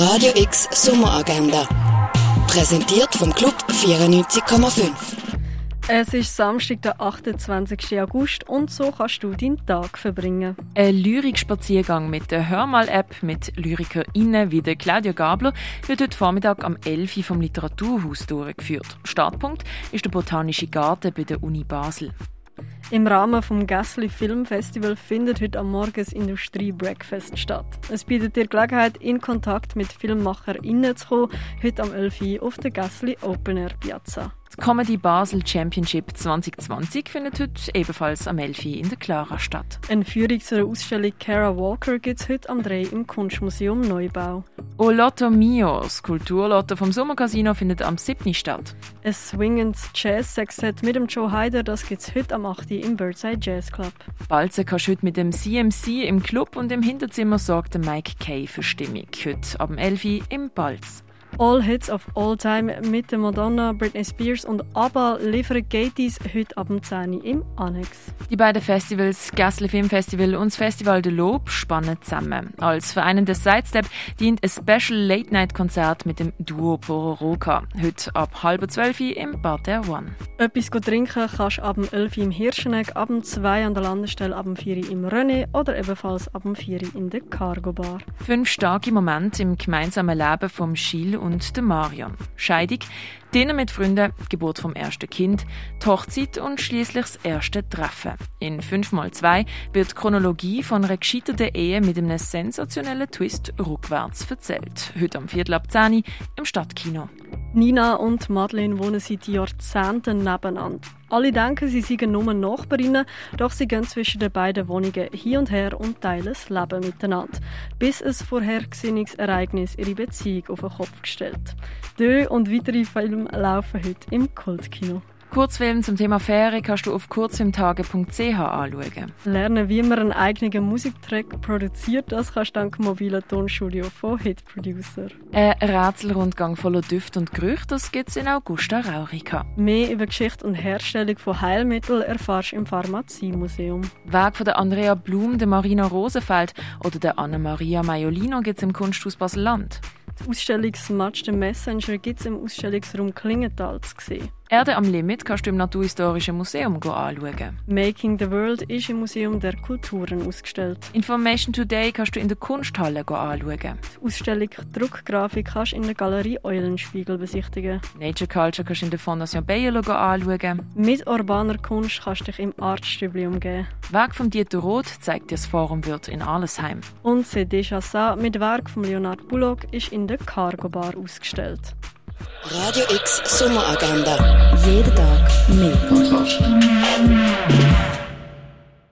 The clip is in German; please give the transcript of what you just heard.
Radio X Sommeragenda. Präsentiert vom Club 94,5. Es ist Samstag, der 28. August und so kannst du deinen Tag verbringen. Ein Lyrikspaziergang mit der Hörmal-App mit LyrikerInnen wie der Claudia Gabler wird heute Vormittag am 11. Uhr vom Literaturhaus durchgeführt. Startpunkt ist der Botanische Garten bei der Uni Basel. Im Rahmen vom Gassli Film Festival findet heute am Morgen das Industrie Breakfast statt. Es bietet dir Gelegenheit, in Kontakt mit FilmmacherInnen zu kommen, heute am 11 Uhr auf der Gassli Open Air Piazza. Das Comedy Basel Championship 2020 findet heute ebenfalls am 11. in der Clara statt. Eine Führung zur Ausstellung Kara Walker gibt es heute am 3 im Kunstmuseum Neubau. O Lotto Mio, das Kulturlotto vom Sommercasino, findet am 7. statt. Ein swingendes Jazz-Sextet mit dem Joe Heider, das gibt es heute am 8. im Birdside Jazz Club. Balzen kannst du heute mit dem CMC im Club und im Hinterzimmer sorgt Mike Kay für Stimmung. Heute ab 11. im Balz. All Hits of All Time mit der Madonna, Britney Spears und ABBA liefern Gaties heute ab dem 10 Uhr im Annex. Die beiden Festivals, Gassle Film Festival und das Festival de Lob, spannen zusammen. Als vereinendes Sidestep dient ein Special Late-Night-Konzert mit dem Duo Pororoca. Heute ab halb zwölf im Bar der One. Etwas trinken kannst du ab dem 11 Uhr im Hirscheneck, ab dem 2 an der Landestelle, ab dem 4 Uhr im René oder ebenfalls ab dem 4 Uhr in der Cargo Bar. Fünf starke Momente im gemeinsamen Leben vom Schiel und der Marion. Scheidung, Dinner mit Freunden, Geburt vom ersten Kind, die Hochzeit und schließlich das erste Treffen. In 5x2 wird Chronologie von einer gescheiterten Ehe mit einem sensationellen Twist rückwärts erzählt. Heute am Viertel ab 10 Uhr im Stadtkino. Nina und Madeleine wohnen seit Jahrzehnten nebeneinander. Alle denken, sie seien nur Nachbarinnen, doch sie gehen zwischen den beiden Wohnungen hin und her und teilen das Leben miteinander. Bis ein vorhergesehenes Ereignis ihre Beziehung auf den Kopf gestellt. Dö und weitere Filme laufen heute im Kultkino. Kurzfilm zum Thema Ferien kannst du auf kurzfilmtage.ch anschauen. Lernen, wie man einen eigenen Musiktrack produziert, das kannst du dank mobiler Tonstudio von Hit Producer. Ein Rätselrundgang voller Düfte und Gerüche, das gibt es in Augusta Raurica. Mehr über Geschichte und Herstellung von Heilmitteln erfährst du im Pharmaziemuseum. Werk von der Andrea Blum, der Marina Rosenfeld oder der Anna-Maria Maiolino gibt es im Kunsthaus Basel-Land. Die Ausstellung Match the Messenger gibt es im Ausstellungsraum Klingenthal zu sehen. Erde am Limit kannst du im Naturhistorischen Museum anschauen. Making the World ist im Museum der Kulturen ausgestellt. Information Today kannst du in der Kunsthalle anschauen. Die Ausstellung Druckgrafik kannst du in der Galerie Eulenspiegel besichtigen. Nature Culture kannst du in der Fondation Bayerlo anschauen. Mit urbaner Kunst kannst du dich im Artstübli umgehen. Werk von Dieter Roth zeigt dir das Forumwirt in Allesheim. Und CD Chassa mit Werk von Leonard Bullock ist in der Cargo Bar ausgestellt. Radio X Sommeragenda. Jeden Tag mehr.